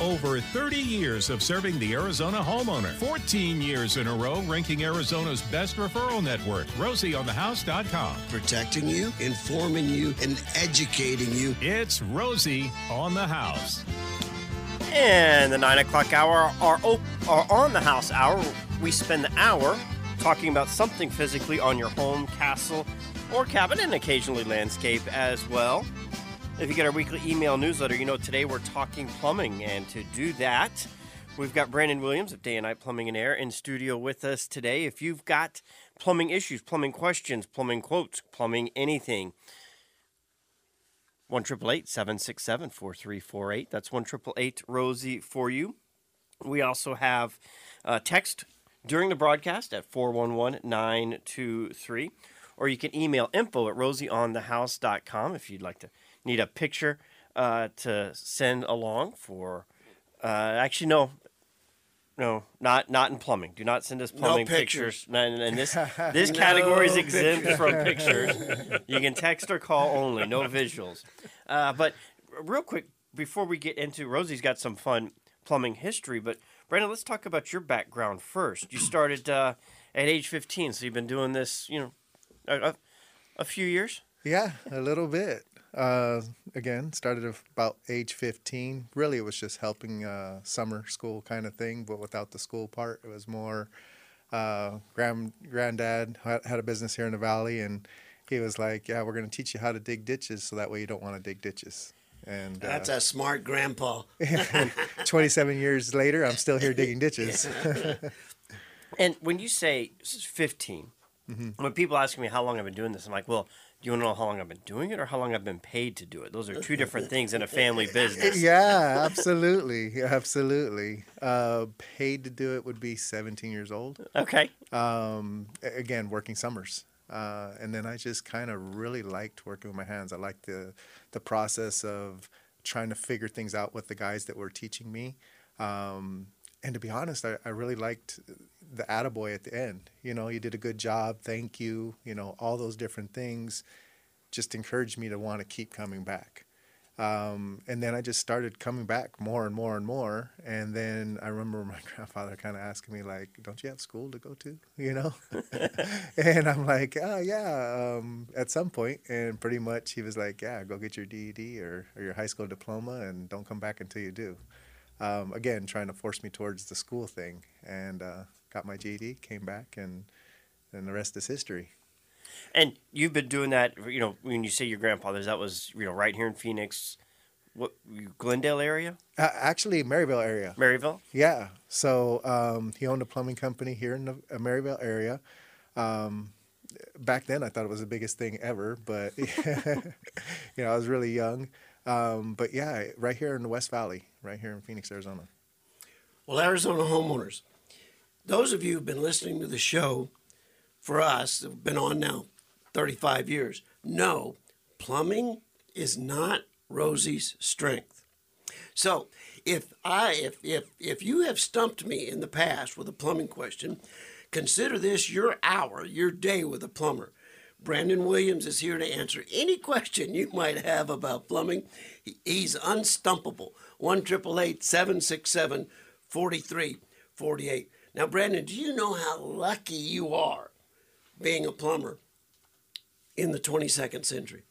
Over 30 years of serving the Arizona homeowner. 14 years in a row ranking Arizona's best referral network. Rosie on the RosieOnTheHouse.com. Protecting you, informing you, and educating you. It's Rosie on the House. And the 9 o'clock hour are, op- are on the house hour. We spend the hour talking about something physically on your home, castle, or cabin, and occasionally landscape as well. If you get our weekly email newsletter, you know today we're talking plumbing. And to do that, we've got Brandon Williams of Day and Night Plumbing and Air in studio with us today. If you've got plumbing issues, plumbing questions, plumbing quotes, plumbing anything, 1 767 4348. That's 1 Rosie for you. We also have uh, text during the broadcast at 411 923. Or you can email info at rosieonthehouse.com if you'd like to need a picture uh, to send along for. Uh, actually, no, no, not not in plumbing. Do not send us plumbing no pictures. pictures. And, and this this no category is exempt pictures. from pictures. you can text or call only, no visuals. Uh, but real quick, before we get into Rosie's got some fun plumbing history, but Brandon, let's talk about your background first. You started uh, at age 15, so you've been doing this, you know, a, a few years. Yeah, a little bit. Uh, again, started about age 15. Really, it was just helping uh, summer school kind of thing, but without the school part. It was more uh, grand granddad had a business here in the valley, and he was like, "Yeah, we're going to teach you how to dig ditches, so that way you don't want to dig ditches." And uh, that's a smart grandpa. 27 years later, I'm still here digging ditches. and when you say 15, mm-hmm. when people ask me how long I've been doing this, I'm like, well do you want to know how long I've been doing it or how long I've been paid to do it? Those are two different things in a family business. Yeah, absolutely. Absolutely. Uh, paid to do it would be 17 years old. Okay. Um, again, working summers. Uh, and then I just kind of really liked working with my hands. I liked the, the process of trying to figure things out with the guys that were teaching me. Um, and to be honest, I, I really liked the attaboy at the end. You know, you did a good job. Thank you. You know, all those different things just encouraged me to want to keep coming back. Um, and then I just started coming back more and more and more. And then I remember my grandfather kind of asking me, like, "Don't you have school to go to?" You know, and I'm like, "Oh yeah," um, at some point. And pretty much he was like, "Yeah, go get your GED or, or your high school diploma, and don't come back until you do." Um, again, trying to force me towards the school thing, and uh, got my GED, came back, and then the rest is history. And you've been doing that, you know, when you say your grandfather's, that was, you know, right here in Phoenix, what, Glendale area? Uh, actually, Maryvale area. Maryvale? Yeah. So um, he owned a plumbing company here in the uh, Maryvale area. Um, back then, I thought it was the biggest thing ever, but, you know, I was really young. Um, but yeah, right here in the West Valley, right here in Phoenix, Arizona. Well, Arizona homeowners, those of you who've been listening to the show for us, have been on now 35 years, know plumbing is not Rosie's strength. So if I if if if you have stumped me in the past with a plumbing question, consider this your hour, your day with a plumber. Brandon Williams is here to answer any question you might have about plumbing. He's unstumpable. 1 767 4348. Now, Brandon, do you know how lucky you are being a plumber in the 22nd century?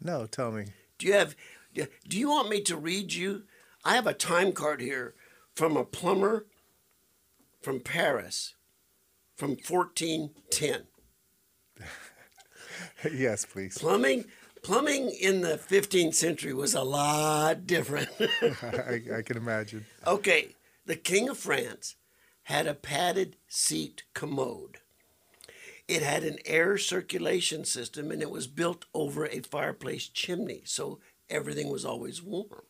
No, tell me. Do you have do you want me to read you? I have a time card here from a plumber from Paris from 1410. yes, please. Plumbing plumbing in the 15th century was a lot different. I, I, can imagine. Okay, the King of France had a padded seat commode. It had an air circulation system and it was built over a fireplace chimney, so everything was always warm.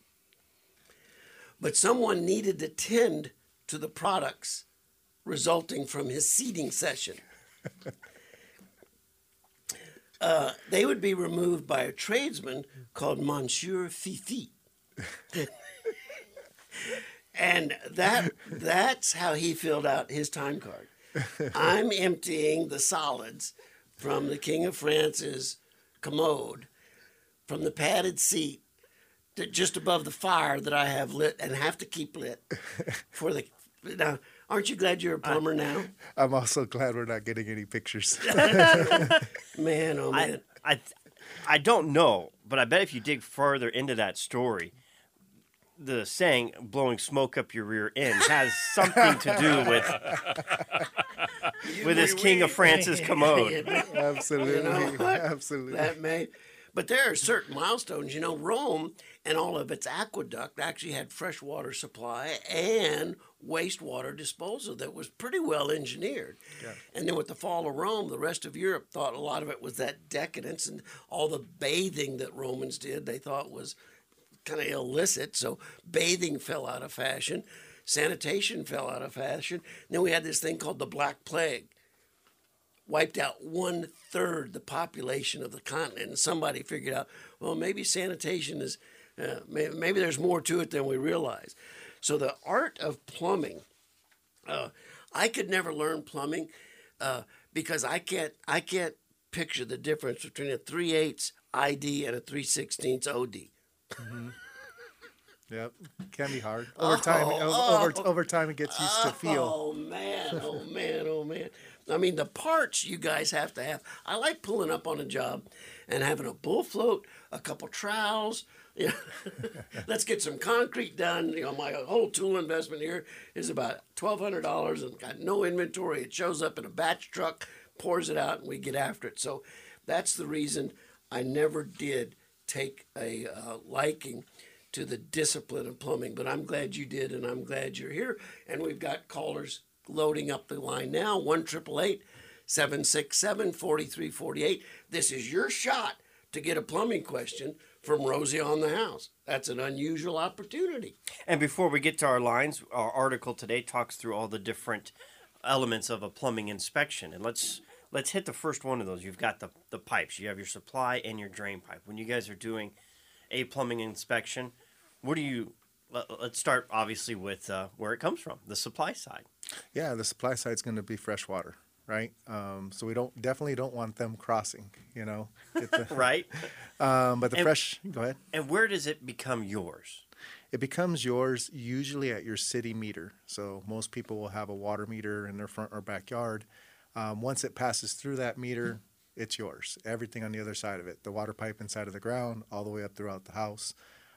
But someone needed to tend to the products resulting from his seating session. uh, they would be removed by a tradesman called Monsieur Fifi. and that that's how he filled out his time card. I'm emptying the solids from the King of France's commode, from the padded seat that just above the fire that I have lit and have to keep lit for the. Now, aren't you glad you're a plumber now? I'm also glad we're not getting any pictures. Man, oh man. I, I, I don't know, but I bet if you dig further into that story, the saying "blowing smoke up your rear end" has something to do with with this King of France's commode. absolutely, You know absolutely. that may. But there are certain milestones. You know, Rome and all of its aqueduct actually had fresh water supply and wastewater disposal that was pretty well engineered. And then with the fall of Rome, the rest of Europe thought a lot of it was that decadence and all the bathing that Romans did. They thought was kind of illicit. So bathing fell out of fashion, sanitation fell out of fashion. then we had this thing called the Black Plague wiped out one third the population of the continent. And somebody figured out, well, maybe sanitation is, uh, maybe, maybe there's more to it than we realize. So the art of plumbing, uh, I could never learn plumbing uh, because I can't, I can't picture the difference between a 3 8 ID and a 3 16 OD. Mm-hmm. Yep, can be hard over time. o- over over time, it gets used to feel. Oh man, oh man, oh man. I mean, the parts you guys have to have. I like pulling up on a job and having a bull float, a couple trowels. You know, let's get some concrete done. You know, my whole tool investment here is about twelve hundred dollars, and got no inventory. It shows up in a batch truck, pours it out, and we get after it. So that's the reason I never did take a uh, liking to the discipline of plumbing, but I'm glad you did, and I'm glad you're here. And we've got callers loading up the line now 1 767 4348. This is your shot to get a plumbing question from Rosie on the house. That's an unusual opportunity. And before we get to our lines, our article today talks through all the different elements of a plumbing inspection, and let's let's hit the first one of those. You've got the the pipes. You have your supply and your drain pipe. When you guys are doing a plumbing inspection, what do you? Let, let's start obviously with uh, where it comes from, the supply side, Yeah, the supply side is going to be fresh water, right? Um, so we don't definitely don't want them crossing. You know, the- right? um, but the And- fresh. Go ahead. and where does it become yours? It becomes yours usually at your city meter. So most people will have a water meter in their front or backyard. Um, once it passes through that meter, it's yours. Everything on the other side of it, the water pipe inside of the ground, all the way up throughout the house.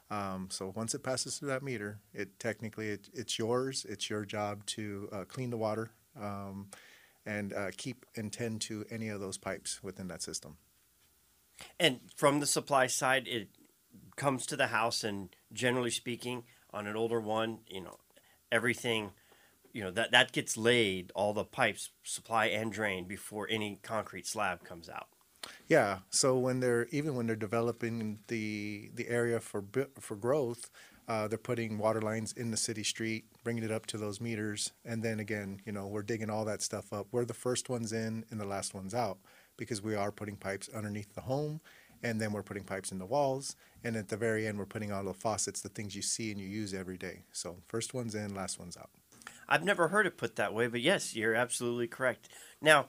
Um, so once it passes through that meter, it technically it, it's yours. It's your job to uh, clean the water um, and uh, keep and tend to any of those pipes within that system. And from the supply side, it comes to the house, and generally speaking, on an older one, you know, everything, you know, that that gets laid, all the pipes, supply and drain, before any concrete slab comes out. Yeah. So when they're even when they're developing the the area for for growth, uh, they're putting water lines in the city street, bringing it up to those meters, and then again, you know, we're digging all that stuff up. We're the first ones in and the last ones out because we are putting pipes underneath the home, and then we're putting pipes in the walls, and at the very end, we're putting all the faucets, the things you see and you use every day. So first ones in, last ones out. I've never heard it put that way, but yes, you're absolutely correct. Now,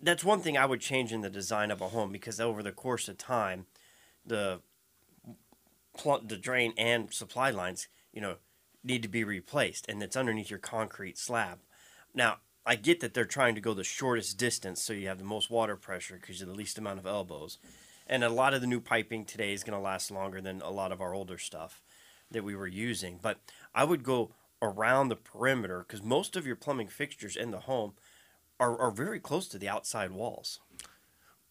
that's one thing I would change in the design of a home because over the course of time, the pl- the drain and supply lines, you know, need to be replaced, and it's underneath your concrete slab. Now, I get that they're trying to go the shortest distance so you have the most water pressure because you have the least amount of elbows, and a lot of the new piping today is going to last longer than a lot of our older stuff that we were using. But I would go around the perimeter because most of your plumbing fixtures in the home are, are very close to the outside walls.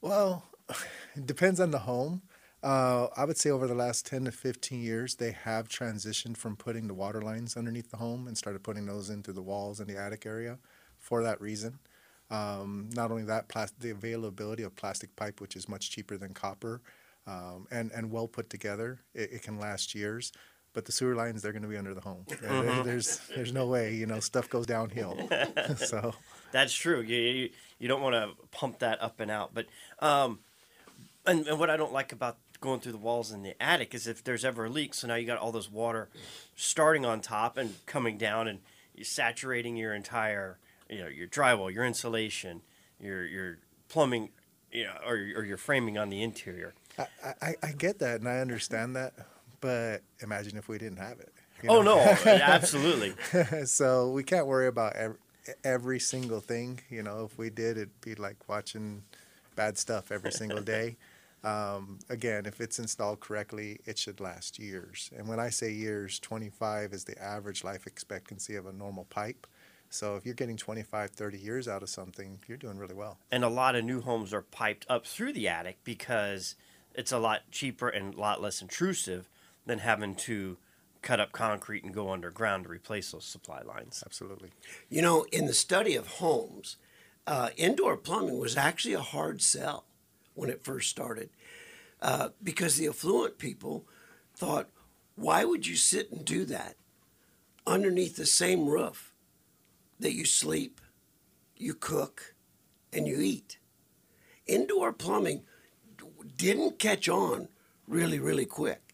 Well, it depends on the home. Uh, I would say over the last 10 to 15 years, they have transitioned from putting the water lines underneath the home and started putting those into the walls in the attic area for that reason. Um, not only that, plas- the availability of plastic pipe, which is much cheaper than copper um, and, and well put together, it, it can last years. But the sewer lines, they're going to be under the home. There- there's, there's no way, you know, stuff goes downhill. so. That's true. You, you, you don't want to pump that up and out. But um, and, and what I don't like about going through the walls in the attic is if there's ever a leak, so now you got all this water starting on top and coming down and you're saturating your entire, you know, your drywall, your insulation, your your plumbing, you know, or, or your framing on the interior. I, I, I get that and I understand that, but imagine if we didn't have it. you Oh no, absolutely. so we can't worry about every, every single thing. You know, if we did, it'd be like watching bad stuff every single day. Um, again, if it's installed correctly, it should last years. And when I say years, 25 is the average life expectancy of a normal pipe. So if you're getting 25, 30 years out of something, you're doing really well. and a lot of new homes are piped up through the attic because it's a lot cheaper and a lot less intrusive than having to cut up concrete and go underground to replace those supply lines. Absolutely. You know, in the study of homes, uh, indoor plumbing was actually a hard sell when it first started uh, because the affluent people thought, why would you sit and do that underneath the same roof that you sleep, you cook, and you eat? Indoor plumbing didn't catch on really, really quick.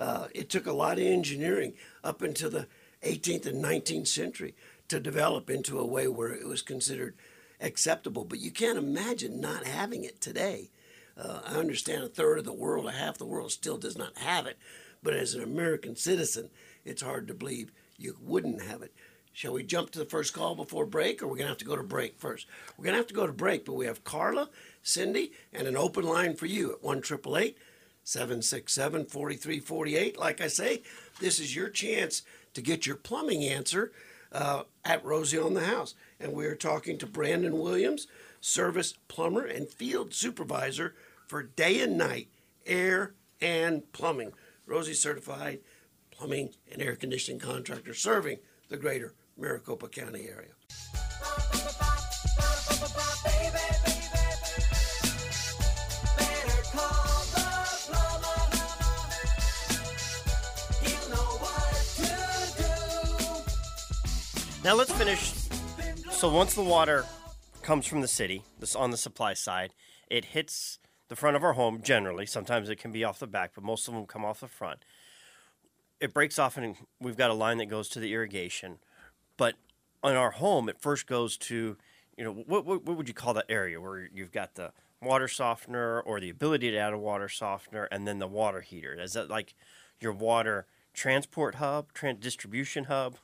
Uh, it took a lot of engineering up into the 18th and 19th century to develop into a way where it was considered acceptable. But you can't imagine not having it today. Uh, I understand a third of the world, a half the world still does not have it. But as an American citizen, it's hard to believe you wouldn't have it. Shall we jump to the first call before break, or we're going to have to go to break first? We're going to have to go to break, but we have Carla, Cindy, and an open line for you at 1 767 4348. Like I say, this is your chance to get your plumbing answer uh, at Rosie on the House. And we're talking to Brandon Williams, service plumber and field supervisor for day and night air and plumbing. Rosie certified plumbing and air conditioning contractor serving the greater Maricopa County area. Now let's finish. So once the water comes from the city, this on the supply side, it hits the front of our home generally. Sometimes it can be off the back, but most of them come off the front. It breaks off, and we've got a line that goes to the irrigation. But on our home, it first goes to, you know, what, what, what would you call that area where you've got the water softener or the ability to add a water softener, and then the water heater? Is that like your water transport hub, distribution hub?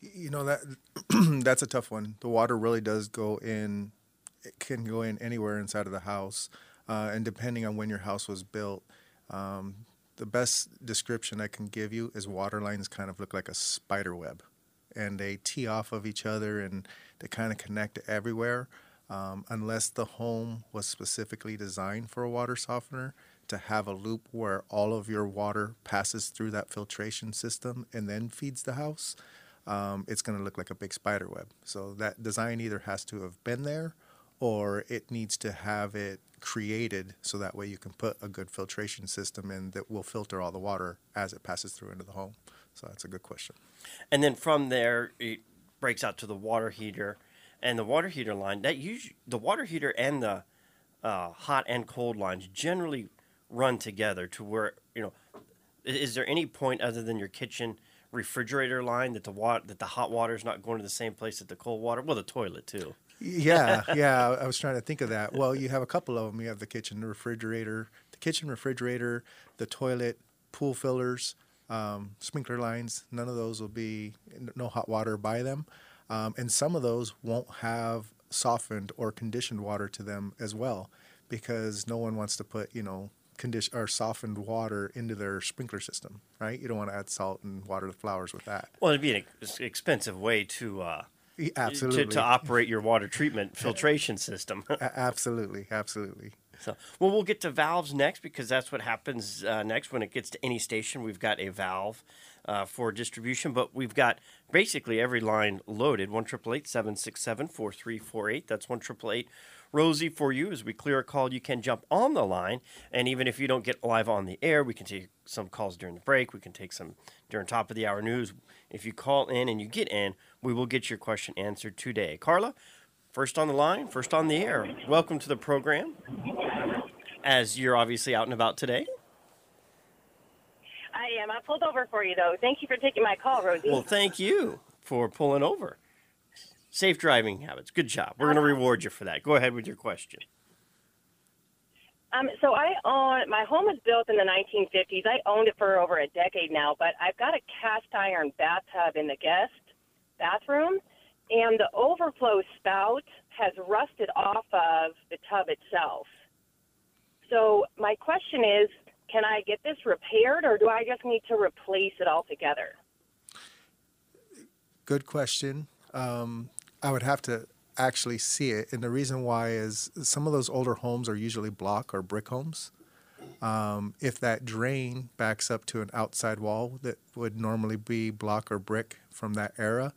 You know that that's a tough one. The water really does go in. It can go in anywhere inside of the house, uh, and depending on when your house was built, um, the best description I can give you is water lines kind of look like a spider web, and they tee off of each other and they kind of connect everywhere. Um, unless the home was specifically designed for a water softener to have a loop where all of your water passes through that filtration system and then feeds the house um, it's going to look like a big spider web. So that design either has to have been there or it needs to have it created so that way you can put a good filtration system in that will filter all the water as it passes through into the home. So that's a good question. And then from there, it breaks out to the water heater, and the water heater line. That usually the water heater and the uh, hot and cold lines generally run together to where you know. Is there any point other than your kitchen refrigerator line that the water that the hot water is not going to the same place that the cold water? Well, the toilet too. Yeah, yeah. I was trying to think of that. Well, you have a couple of them. You have the kitchen refrigerator, the kitchen refrigerator, the toilet, pool fillers, um, sprinkler lines. None of those will be no hot water by them, um, and some of those won't have softened or conditioned water to them as well, because no one wants to put you know condition or softened water into their sprinkler system, right? You don't want to add salt and water the flowers with that. Well, it'd be an expensive way to uh, Absolutely, to, to operate your water treatment filtration system. Absolutely, absolutely. So, well, we'll get to valves next because that's what happens uh, next when it gets to any station. We've got a valve uh, for distribution, but we've got basically every line loaded. One triple eight seven six seven four three four eight. That's one triple eight. Rosie, for you, as we clear a call, you can jump on the line, and even if you don't get live on the air, we can take some calls during the break. We can take some during top of the hour news. If you call in and you get in, we will get your question answered today. Carla, first on the line, first on the air. Welcome to the program as you're obviously out and about today. I am. I pulled over for you, though. Thank you for taking my call, Rosie. Well, thank you for pulling over. Safe driving habits. Good job. We're going to reward you for that. Go ahead with your question. Um, so I own my home was built in the 1950s. I owned it for over a decade now, but I've got a cast iron bathtub in the guest bathroom, and the overflow spout has rusted off of the tub itself. So my question is, can I get this repaired, or do I just need to replace it altogether? Good question. Um, I would have to actually see it, and the reason why is some of those older homes are usually block or brick homes. Um, if that drain backs up to an outside wall that would normally be block or brick from that era,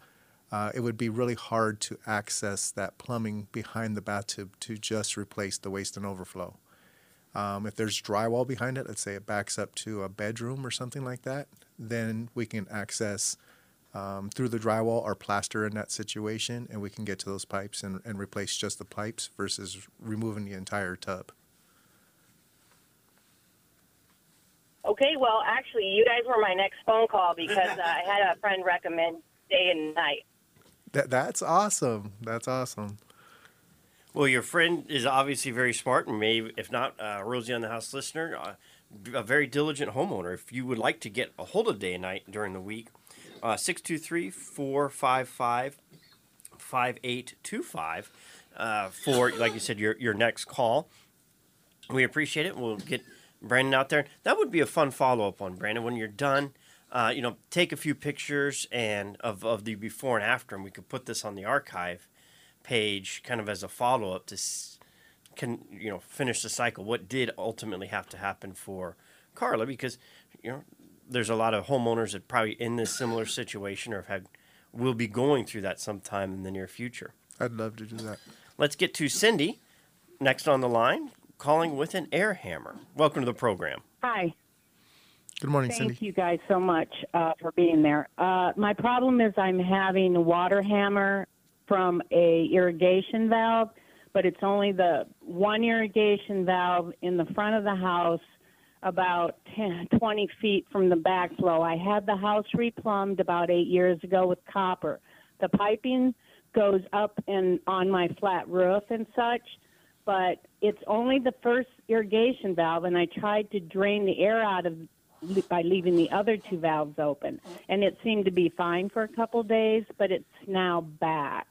uh, it would be really hard to access that plumbing behind the bathtub to just replace the waste and overflow. Um, if there's drywall behind it, let's say it backs up to a bedroom or something like that, then we can access um, through the drywall or plaster in that situation, and we can get to those pipes and, and replace just the pipes versus removing the entire tub. Okay, well, actually, you guys were my next phone call because uh, I had a friend recommend day and night. That, that's awesome. That's awesome. Well, your friend is obviously very smart, and maybe, if not, uh, Rosie on the House listener, uh, a very diligent homeowner. If you would like to get a hold of Day and Night during the week, uh, 623 455 5825 uh, for, like you said, your, your next call. We appreciate it. We'll get Brandon out there. That would be a fun follow up on Brandon when you're done. Uh, you know, take a few pictures and of, of the before and after, and we could put this on the archive page, kind of as a follow up to, can you know, finish the cycle. What did ultimately have to happen for Carla? Because you know, there's a lot of homeowners that probably in this similar situation or have had will be going through that sometime in the near future. I'd love to do that. Let's get to Cindy next on the line, calling with an air hammer. Welcome to the program. Hi. Good morning, Thank Cindy. you guys so much uh, for being there. Uh, my problem is I'm having a water hammer from a irrigation valve, but it's only the one irrigation valve in the front of the house about 10, 20 feet from the backflow. I had the house replumbed about eight years ago with copper. The piping goes up and on my flat roof and such, but it's only the first irrigation valve, and I tried to drain the air out of by leaving the other two valves open, and it seemed to be fine for a couple days, but it's now back,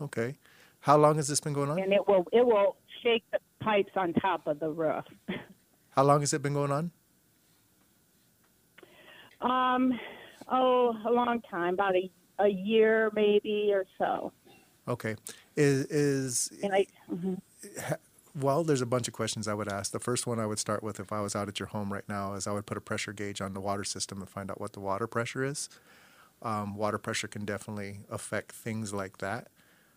Okay. How long has this been going on? and it will it will shake the pipes on top of the roof. How long has it been going on? Um, oh, a long time, about a a year maybe or so. Okay. Is is And I, mhm. well, there's a bunch of questions I would ask. The first one I would start with if I was out at your home right now is I would put a pressure gauge on the water system and find out what the water pressure is. Um, water pressure can definitely affect things like that.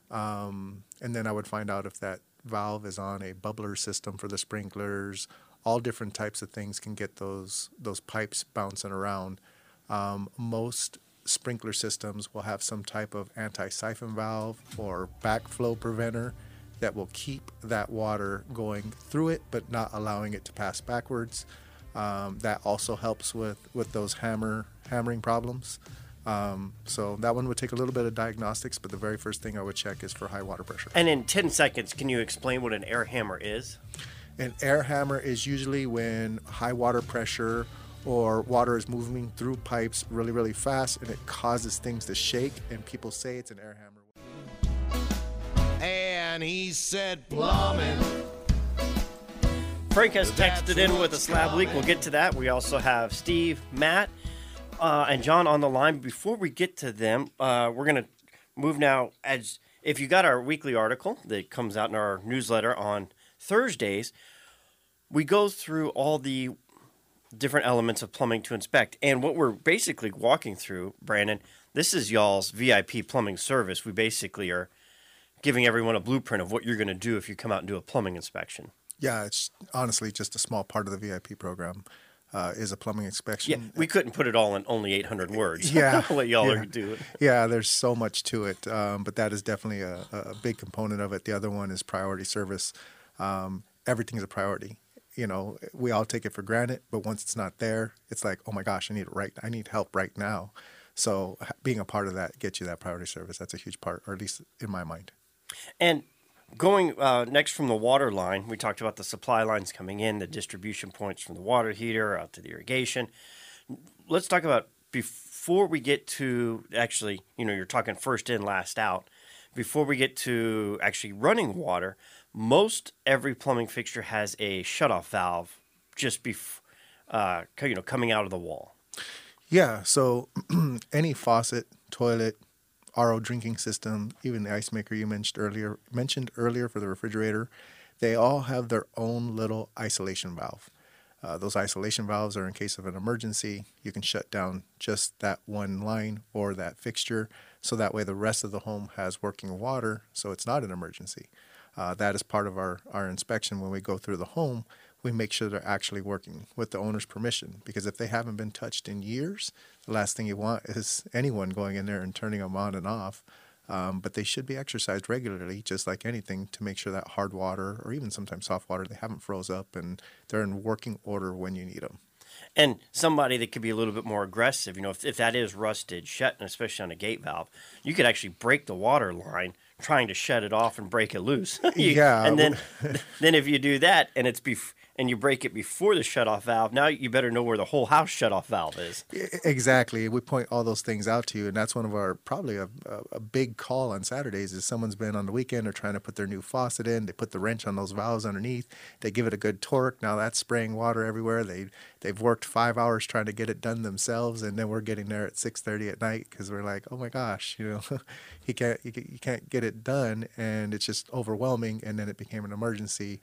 Um, and then I would find out if that valve is on a bubbler system for the sprinklers. All different types of things can get those those pipes bouncing around. Um, most sprinkler systems will have some type of anti-siphon valve or backflow preventer that will keep that water going through it but not allowing it to pass backwards. Um, that also helps with with those hammer hammering problems. Um, so that one would take a little bit of diagnostics, but the very first thing I would check is for high water pressure. And in 10 seconds, can you explain what an air hammer is? An air hammer is usually when high water pressure or water is moving through pipes really, really fast and it causes things to shake, and people say it's an air hammer. And he said plumbing. Frank has texted in with a slab leak. We'll get to that. We also have Steve, Matt, uh, and John on the line. Before we get to them, uh, we're going to move now. As if you got our weekly article that comes out in our newsletter on Thursdays, we go through all the different elements of plumbing to inspect. And what we're basically walking through, Brandon, this is y'all's VIP plumbing service. We basically are giving everyone a blueprint of what you're going to do if you come out and do a plumbing inspection. Yeah, it's honestly just a small part of the VIP program. Uh, is a plumbing inspection. Yeah, we couldn't put it all in only 800 words. Yeah, what y'all yeah. are doing. Yeah, there's so much to it, um, but that is definitely a, a big component of it. The other one is priority service. Um, everything's a priority. You know, we all take it for granted, but once it's not there, it's like, oh my gosh, I need it right. I need help right now. So being a part of that gets you that priority service. That's a huge part, or at least in my mind. And Going uh, next from the water line, we talked about the supply lines coming in, the distribution points from the water heater out to the irrigation. Let's talk about before we get to actually, you know, you're talking first in, last out. Before we get to actually running water, most every plumbing fixture has a shutoff valve just before, uh, you know, coming out of the wall. Yeah, so any faucet, toilet, RO drinking system, even the ice maker you mentioned earlier, mentioned earlier for the refrigerator, they all have their own little isolation valve. Uh, those isolation valves are in case of an emergency. You can shut down just that one line or that fixture, so that way the rest of the home has working water, so it's not an emergency. Uh, that is part of our, our inspection when we go through the home. We make sure they're actually working with the owner's permission because if they haven't been touched in years, the last thing you want is anyone going in there and turning them on and off. Um, but they should be exercised regularly, just like anything, to make sure that hard water or even sometimes soft water they haven't froze up and they're in working order when you need them. And somebody that could be a little bit more aggressive, you know, if, if that is rusted shut, and especially on a gate valve, you could actually break the water line trying to shut it off and break it loose. You- Yeah, And then, then if you do that and it's bef- and you break it before the shut off valve, now you better know where the whole house shut off valve is. Exactly. We point all those things out to you, and that's one of our probably a, a, big call on Saturdays is someone's been on the weekend or trying to put their new faucet in. They put the wrench on those valves underneath. They give it a good torque. Now that's spraying water everywhere. They they've worked five hours trying to get it done themselves, and then we're getting there at six thirty at night because we're like, oh my gosh, you know, he can't you, ca- you can't get it done, and it's just overwhelming. And then it became an emergency.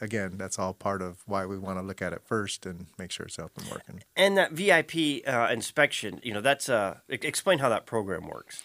Again, that's all part of why we want to look at it first and make sure it's up and working. And that VIP uh, inspection, you know, that's uh, explain how that program works.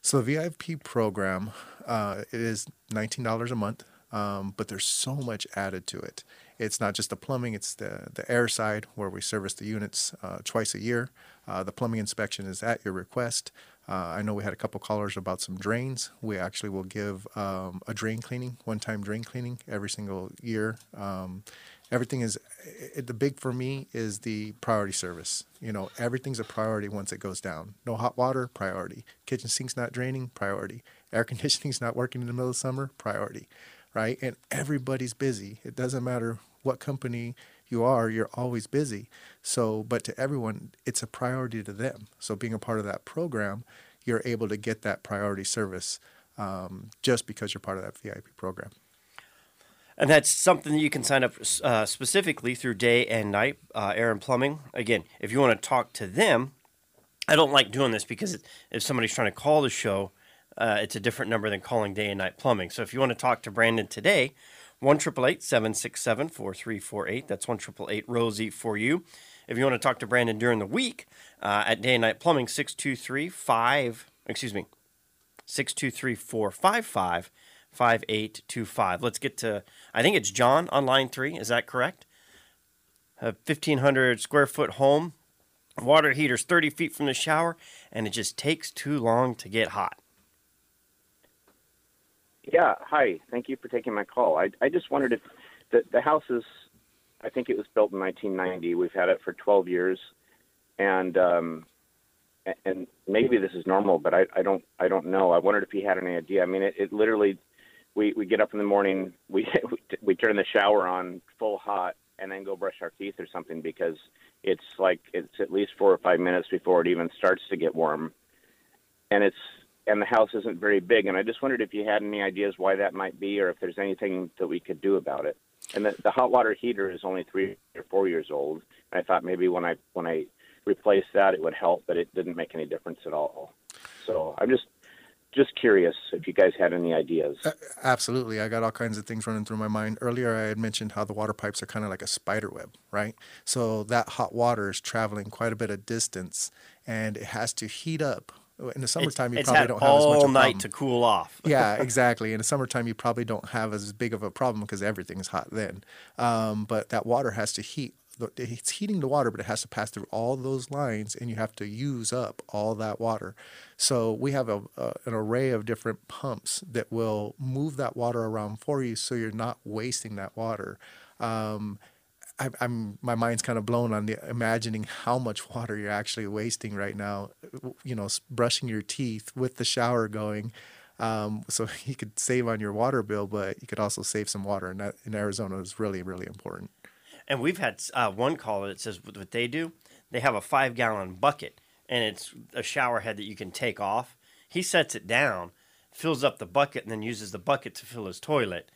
So the VIP program, uh, it is nineteen dollars a month, um, but there's so much added to it. It's not just the plumbing; it's the the air side where we service the units uh, twice a year. Uh, the plumbing inspection is at your request. Uh, I know we had a couple callers about some drains. We actually will give um, a drain cleaning, one-time drain cleaning every single year. Um, everything is it, the big for me is the priority service. You know, everything's a priority once it goes down. No hot water, priority. Kitchen sink's not draining, priority. Air conditioning's not working in the middle of summer, priority. Right? And everybody's busy. It doesn't matter what company you are, you're always busy. So, but to everyone, it's a priority to them. So, being a part of that program, you're able to get that priority service um, just because you're part of that VIP program. And that's something that you can sign up uh, specifically through day and night, uh, air and plumbing. Again, if you want to talk to them, I don't like doing this because if somebody's trying to call the show, uh, it's a different number than calling day and night plumbing. So if you want to talk to Brandon today, 1 767 4348. That's 1 Rosie for you. If you want to talk to Brandon during the week uh, at Day and Night Plumbing, 623 5, excuse me, 623 455 5825. Let's get to, I think it's John on line three. Is that correct? A 1,500 square foot home, water heater's 30 feet from the shower, and it just takes too long to get hot. Yeah, hi. Thank you for taking my call. I, I just wondered if the, the house is, I think it was built in 1990. We've had it for 12 years, and um, and maybe this is normal, but I, I don't I don't know. I wondered if you had any idea. I mean, it, it literally, we we get up in the morning, we we turn the shower on full hot, and then go brush our teeth or something because it's like it's at least four or five minutes before it even starts to get warm, and it's and the house isn't very big. And I just wondered if you had any ideas why that might be, or if there's anything that we could do about it. And the, the hot water heater is only three or four years old. And I thought maybe when I when I replaced that, it would help, but it didn't make any difference at all. So I'm just just curious if you guys had any ideas. Absolutely. I got all kinds of things running through my mind. Earlier, I had mentioned how the water pipes are kind of like a spider web, right? So that hot water is traveling quite a bit of distance and it has to heat up. In the summertime, you probably don't have as much all of a night to cool off. yeah, exactly. In the summertime, you probably don't have as big of a problem because everything's hot then. Um, but that water has to heat. It's heating the water, but it has to pass through all those lines, and you have to use up all that water. So we have a, a an array of different pumps that will move that water around for you, so you're not wasting that water. Um, I, I'm my mind's kind of blown on the imagining how much water you're actually wasting right now. You know, brushing your teeth with the shower going. Um, so you could save on your water bill, but you could also save some water, and that in Arizona is really really important. And we've had uh, one caller that says what they do. They have a five gallon bucket, and it's a shower head that you can take off. He sets it down, fills up the bucket, and then uses the bucket to fill his toilet,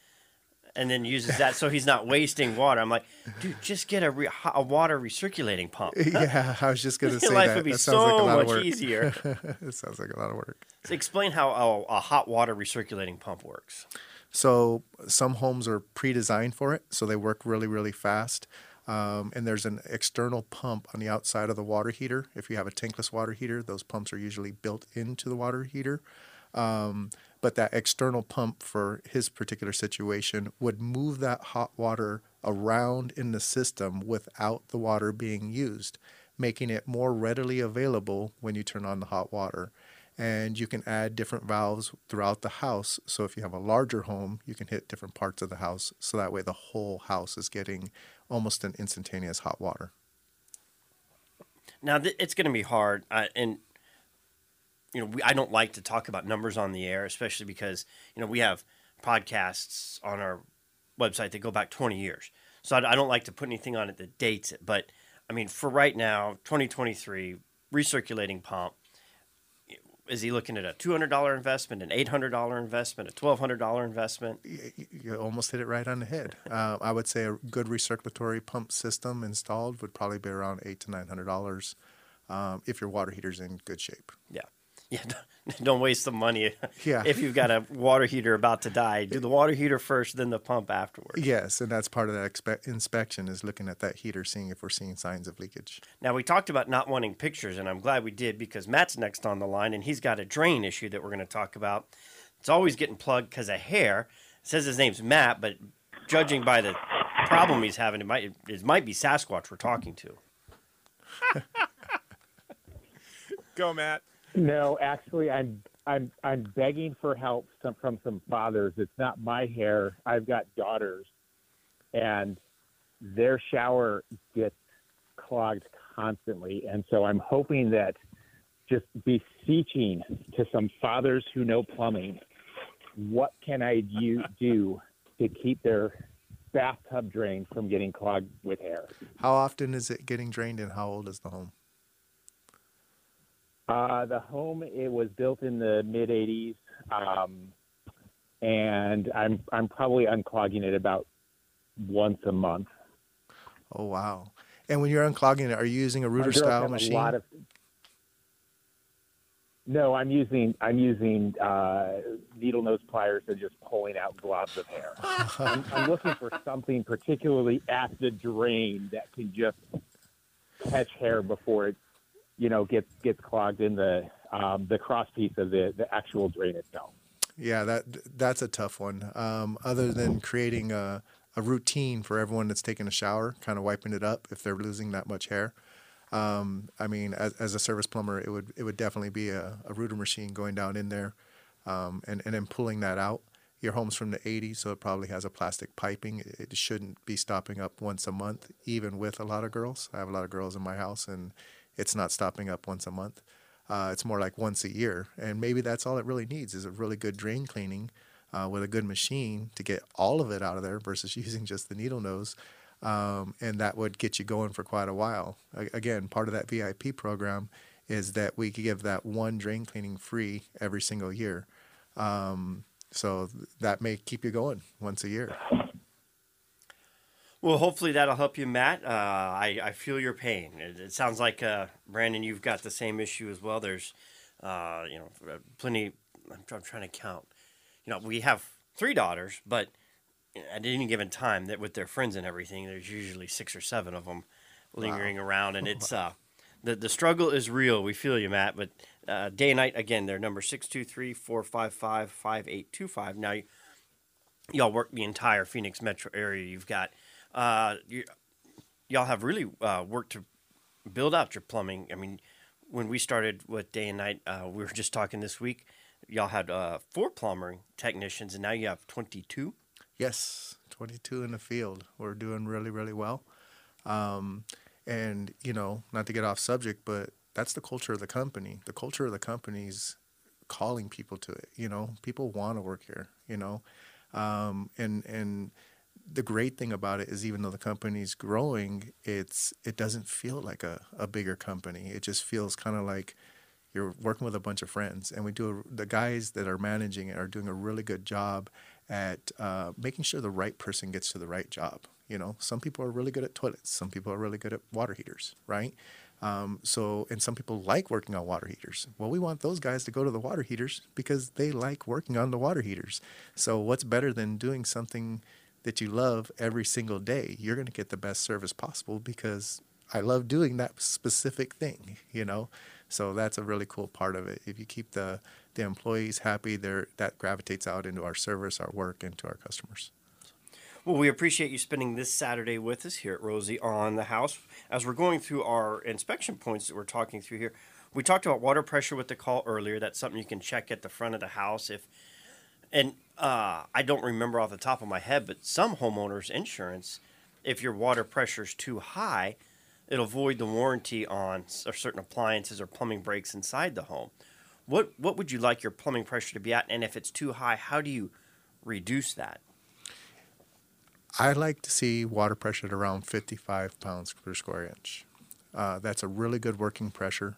and then uses that so he's not wasting water. I'm like, dude, just get a, re- a water recirculating pump. yeah, I was just gonna Your say life that. would be that sounds like a so lot much easier. it sounds like a lot of work. So explain how a, a hot water recirculating pump works. So some homes are pre-designed for it, so they work really, really fast. Um, and there's an external pump on the outside of the water heater. If you have a tankless water heater, those pumps are usually built into the water heater. Um, but that external pump for his particular situation would move that hot water around in the system without the water being used, making it more readily available when you turn on the hot water and you can add different valves throughout the house. So if you have a larger home, you can hit different parts of the house. So that way the whole house is getting almost an instantaneous hot water. Now th- it's going to be hard, uh, and you know we, I don't like to talk about numbers on the air, especially because you know we have podcasts on our website that go back 20 years. So I, I don't like to put anything on it that dates it. But I mean, for right now, 2023 recirculating pump. Is he looking at a two hundred dollar investment, an eight hundred dollar investment, a twelve hundred dollar investment? You almost hit it right on the head. Uh, I would say a good recirculatory pump system installed would probably be around eight to nine hundred dollars um, if your water heater's in good shape. Yeah, yeah. Don't, waste the money. Yeah. If you've got a water heater about to die, do the water heater first, then the pump afterwards. Yes, and that's part of that expe- inspection is looking at that heater, seeing if we're seeing signs of leakage. Now we talked about not wanting pictures, and I'm glad we did because Matt's next on the line, and he's got a drain issue that we're going to talk about. It's always getting plugged because of hair. It says his name's Matt, but judging by the problem he's having, it might it might be Sasquatch we're talking to. Go, Matt. No, actually, I'm I'm I'm begging for help some, from some fathers. It's not my hair. I've got daughters, and their shower gets clogged constantly, and so I'm hoping that just beseeching to some fathers who know plumbing, what can I do, do to keep their bathtub drain from getting clogged with hair? How often is it getting drained, and how old is the home? Uh, the home it was built in the mid '80s, um, and I'm I'm probably unclogging it about once a month. Oh wow! And when you're unclogging it, are you using a girls style machine? A lot of, no, I'm using I'm using uh, needle nose pliers and just pulling out globs of hair. I'm, I'm looking for something particularly at the drain that can just catch hair before it, you know, gets gets clogged in the um, the cross piece of the the actual drain itself. Yeah, that that's a tough one. Um, other than creating a, a routine for everyone that's taking a shower, kind of wiping it up if they're losing that much hair. Um, I mean, as, as a service plumber, it would it would definitely be a, a rooter machine going down in there, um, and and then pulling that out. Your home's from the 80s, so it probably has a plastic piping. It it shouldn't be stopping up once a month, even with a lot of girls. I have a lot of girls in my house, and it's not stopping up once a month. Uh, it's more like once a year, and maybe that's all it really needs is a really good drain cleaning uh, with a good machine to get all of it out of there versus using just the needle nose, um, and that would get you going for quite a while. Again, part of that VIP program is that we give that one drain cleaning free every single year, um, so that may keep you going once a year. Well, hopefully that'll help you, Matt. Uh, I, I feel your pain. It, it sounds like uh, Brandon, you've got the same issue as well. There's, uh, you know, plenty. I'm, I'm trying to count. You know, we have three daughters, but at any given time, that with their friends and everything, there's usually six or seven of them lingering around, and it's uh, the the struggle is real. We feel you, Matt. But uh, day and night again, their number six two three four five five five eight two five. Now, y'all work the entire Phoenix metro area. You've got uh, you, y'all have really uh, worked to build out your plumbing. I mean, when we started with day and night, uh, we were just talking this week. Y'all had uh, four plumbing technicians, and now you have twenty two. Yes, 22 in the field. We're doing really, really well. Um, and, you know, not to get off subject, but that's the culture of the company. The culture of the company's calling people to it. You know, people want to work here. You know, um, and and the great thing about it is even though the company's growing, it's it doesn't feel like a, a bigger company. It just feels kind of like you're working with a bunch of friends, and we do a, the guys that are managing it are doing a really good job at uh, making sure the right person gets to the right job. You know, some people are really good at toilets, some people are really good at water heaters, right? Um, so, and some people like working on water heaters. Well, we want those guys to go to the water heaters because they like working on the water heaters. So, what's better than doing something that you love every single day? You're going to get the best service possible because I love doing that specific thing, you know? So that's a really cool part of it. If you keep the, the employees happy, there that gravitates out into our service, our work, and to our customers. Well, we appreciate you spending this Saturday with us here at Rosie on the house. As we're going through our inspection points that we're talking through here, we talked about water pressure with the call earlier. That's something you can check at the front of the house if and uh, I don't remember off the top of my head, but some homeowners insurance, if your water pressure is too high, it'll void the warranty on certain appliances or plumbing breaks inside the home. What what would you like your plumbing pressure to be at? And if it's too high, how do you reduce that? I like to see water pressure at around 55 pounds per square inch. Uh, that's a really good working pressure.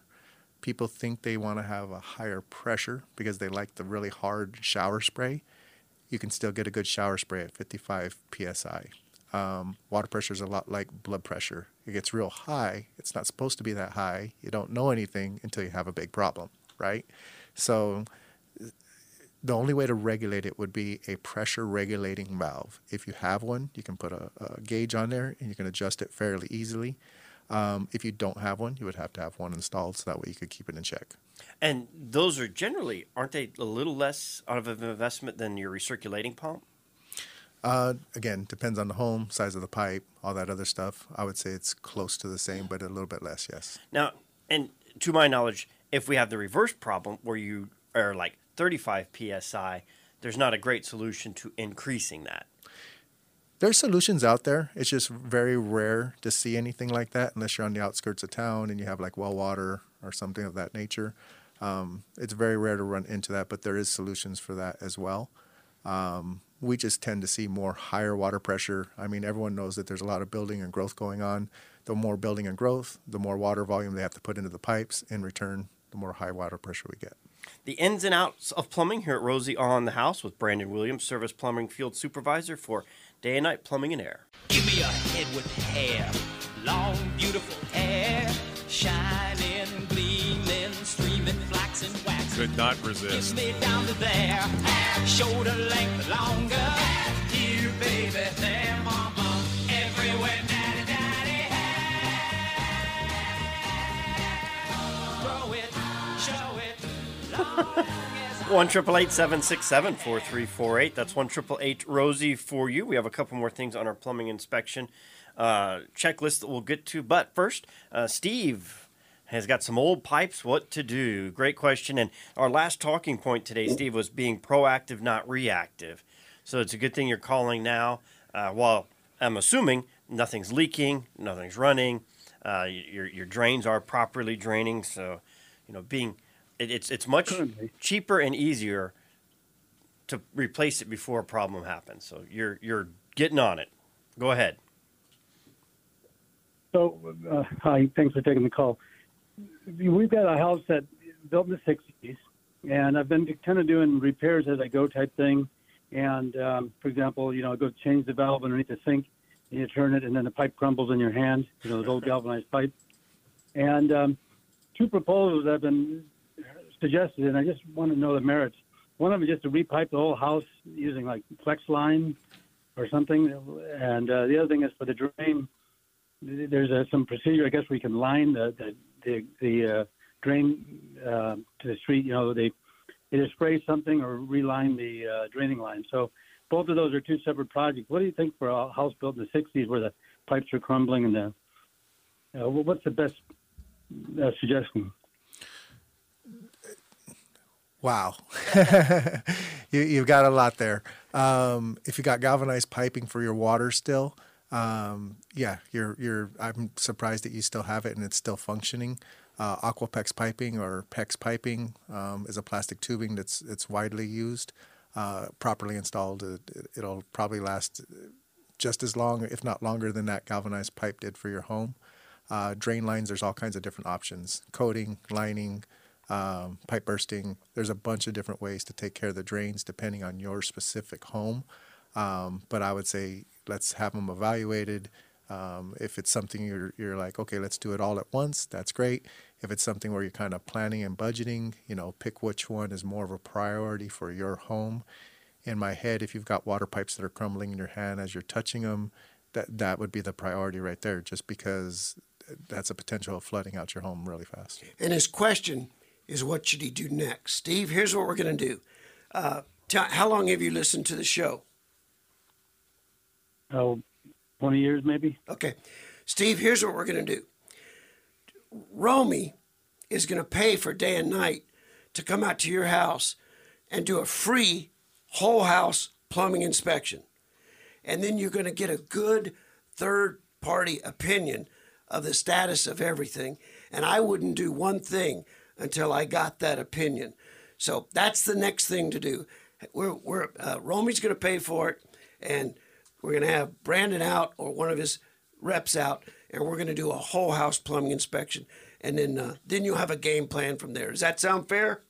People think they want to have a higher pressure because they like the really hard shower spray. You can still get a good shower spray at 55 psi. Um, water pressure is a lot like blood pressure. It gets real high. It's not supposed to be that high. You don't know anything until you have a big problem, right? So the only way to regulate it would be a pressure regulating valve. If you have one, you can put a, a gauge on there and you can adjust it fairly easily. Um, if you don't have one, you would have to have one installed so that way you could keep it in check. And those are generally, aren't they a little less out of an investment than your recirculating pump? Uh, again, depends on the home, size of the pipe, all that other stuff. I would say it's close to the same, but a little bit less, yes. Now, and to my knowledge, if we have the reverse problem where you are like 35 psi, there's not a great solution to increasing that. There's solutions out there. It's just very rare to see anything like that unless you're on the outskirts of town and you have like well water or something of that nature. Um, it's very rare to run into that, but there is solutions for that as well. Um, we just tend to see more higher water pressure. I mean, everyone knows that there's a lot of building and growth going on. The more building and growth, the more water volume they have to put into the pipes. In return, the more high water pressure we get. The ins and outs of plumbing here at Rosie on the House with Brandon Williams, Service Plumbing Field Supervisor for Day and Night Plumbing and Air. Give me a head with hair, long, beautiful hair, shining, gleaming, streaming, flaxen, waxen. Could not resist. Give me down to there, shoulder length longer. Here, baby, there, mama, everywhere, daddy, daddy. Grow it, show it. One triple eight seven six seven four three four eight. That's one triple eight Rosie for you. We have a couple more things on our plumbing inspection uh, checklist that we'll get to, but first, uh, Steve has got some old pipes. What to do? Great question. And our last talking point today, Steve, was being proactive, not reactive. So it's a good thing you're calling now. Uh, while I'm assuming nothing's leaking, nothing's running, uh, your your drains are properly draining. So, you know, being it, it's it's much cheaper and easier to replace it before a problem happens. So you're you're getting on it. Go ahead. So, uh, hi, thanks for taking the call. We've got a house that built in the '60s, and I've been kind of doing repairs as I go type thing. And um, for example, you know, I go change the valve underneath the sink, and you turn it, and then the pipe crumbles in your hand. You know, those old galvanized pipe. And um, two proposals have been suggested, and I just want to know the merits. One of them is just to repipe the whole house using like flex line or something, and uh, the other thing is for the drain. There's a, some procedure, I guess, you can line the the the, the uh, drain uh, to the street. You know, they either spray something or reline the uh, draining line. So both of those are two separate projects. What do you think for a house built in the '60s where the pipes are crumbling and the uh, what's the best uh, suggestion? Wow, you, you've got a lot there. Um, if you got galvanized piping for your water still, um, yeah, you're you're. I'm surprised that you still have it and it's still functioning. Uh, Aquapex piping or PEX piping um, is a plastic tubing that's it's widely used. Uh, properly installed, it, it'll probably last just as long, if not longer, than that galvanized pipe did for your home. Uh, drain lines, there's all kinds of different options coating, lining, um, pipe bursting. There's a bunch of different ways to take care of the drains depending on your specific home. Um, but I would say let's have them evaluated. Um, if it's something you're, you're like, okay, let's do it all at once, that's great. If it's something where you're kind of planning and budgeting, you know, pick which one is more of a priority for your home. In my head, if you've got water pipes that are crumbling in your hand as you're touching them, that that would be the priority right there, just because that's a potential of flooding out your home really fast. And his question is, what should he do next? Steve, here's what we're going to do. Uh, t- how long have you listened to the show? Oh, 20 years maybe. Okay. Steve, here's what we're going to do. Romy is going to pay for day and night to come out to your house and do a free whole house plumbing inspection. And then you're going to get a good third party opinion of the status of everything. And I wouldn't do one thing until I got that opinion. So that's the next thing to do. We're, we're uh, Romy's going to pay for it, and we're going to have Brandon out or one of his reps out, and we're going to do a whole house plumbing inspection, and then uh, then you'll have a game plan from there. Does that sound fair?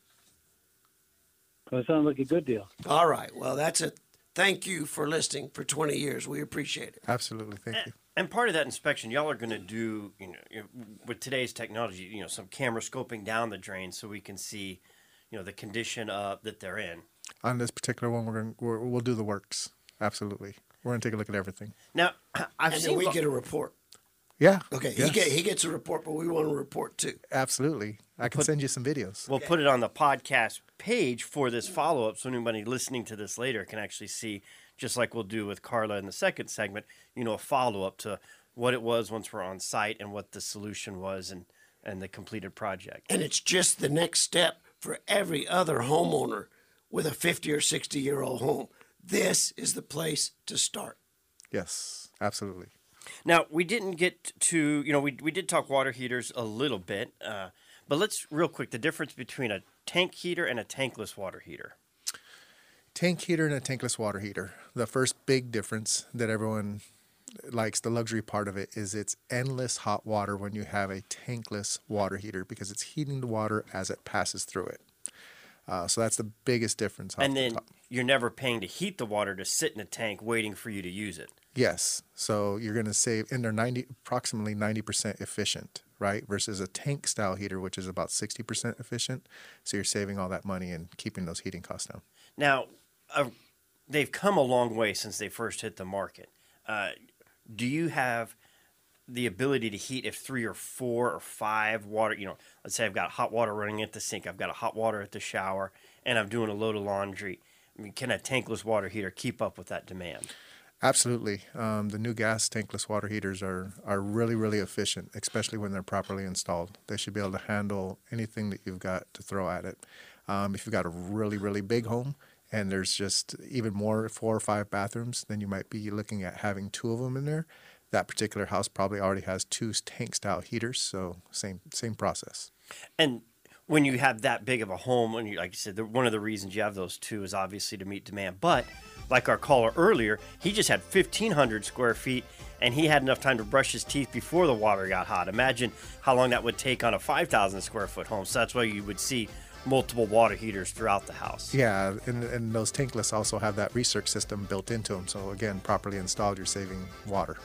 Well, it sounds like a good deal. All right. Well, that's a thank you for listening for 20 years. We appreciate it. Absolutely. Thank you. And part of that inspection, y'all are going to do, you know, with today's technology, you know, some camera scoping down the drain so we can see, you know, the condition uh, that they're in. On this particular one, we're going we're, we'll do the works. Absolutely. We're going to take a look at everything. Now, I've and seen then we lo- get a report. Yeah. Okay. yes. He get he gets a report, but we want a report too. Absolutely. I can Put- send you some videos. We'll put it on the podcast page for this follow up so anybody listening to this later can actually see, just like we'll do with Carla in the second segment, you know, a follow up to what it was once we're on site and what the solution was and, and the completed project. And it's just the next step for every other homeowner with a 50 or 60 year old home. This is the place to start. Yes. Absolutely. Now, we didn't get to, you know, we, we did talk water heaters a little bit, uh, but let's real quick the difference between a tank heater and a tankless water heater. Tank heater and a tankless water heater. The first big difference that everyone likes, the luxury part of it, is it's endless hot water when you have a tankless water heater because it's heating the water as it passes through it. Uh, so that's the biggest difference. And then top. You're never paying to heat the water to sit in a tank waiting for you to use it. Yes. So you're going to save, and they're 90, approximately 90% efficient, right? Versus a tank style heater, which is about 60% efficient. So you're saving all that money and keeping those heating costs down. Now, uh, they've come a long way since they first hit the market. Uh, do you have the ability to heat if three or four or five water, you know, let's say I've got hot water running at the sink, I've got a hot water at the shower, and I'm doing a load of laundry. I mean, can a tankless water heater keep up with that demand? Absolutely. Um, the new gas tankless water heaters are, are really, really efficient, especially when they're properly installed. They should be able to handle anything that you've got to throw at it. Um, if you've got a really, really big home and there's just even more four or five bathrooms, then you might be looking at having two of them in there. That particular house probably already has two tank style heaters, so same same process. And when you have that big of a home, when you like you said, the, one of the reasons you have those two is obviously to meet demand. But like our caller earlier, he just had fifteen hundred square feet, and he had enough time to brush his teeth before the water got hot. Imagine how long that would take on a five thousand square foot home. So that's why you would see multiple water heaters throughout the house. Yeah, and, and those tankless also have that recirc system built into them. So again, properly installed, you're saving water.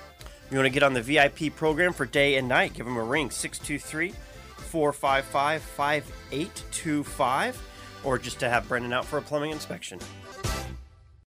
You want to get on the VIP program for day and night? Give them a ring 623 455 5825 or just to have Brandon out for a plumbing inspection.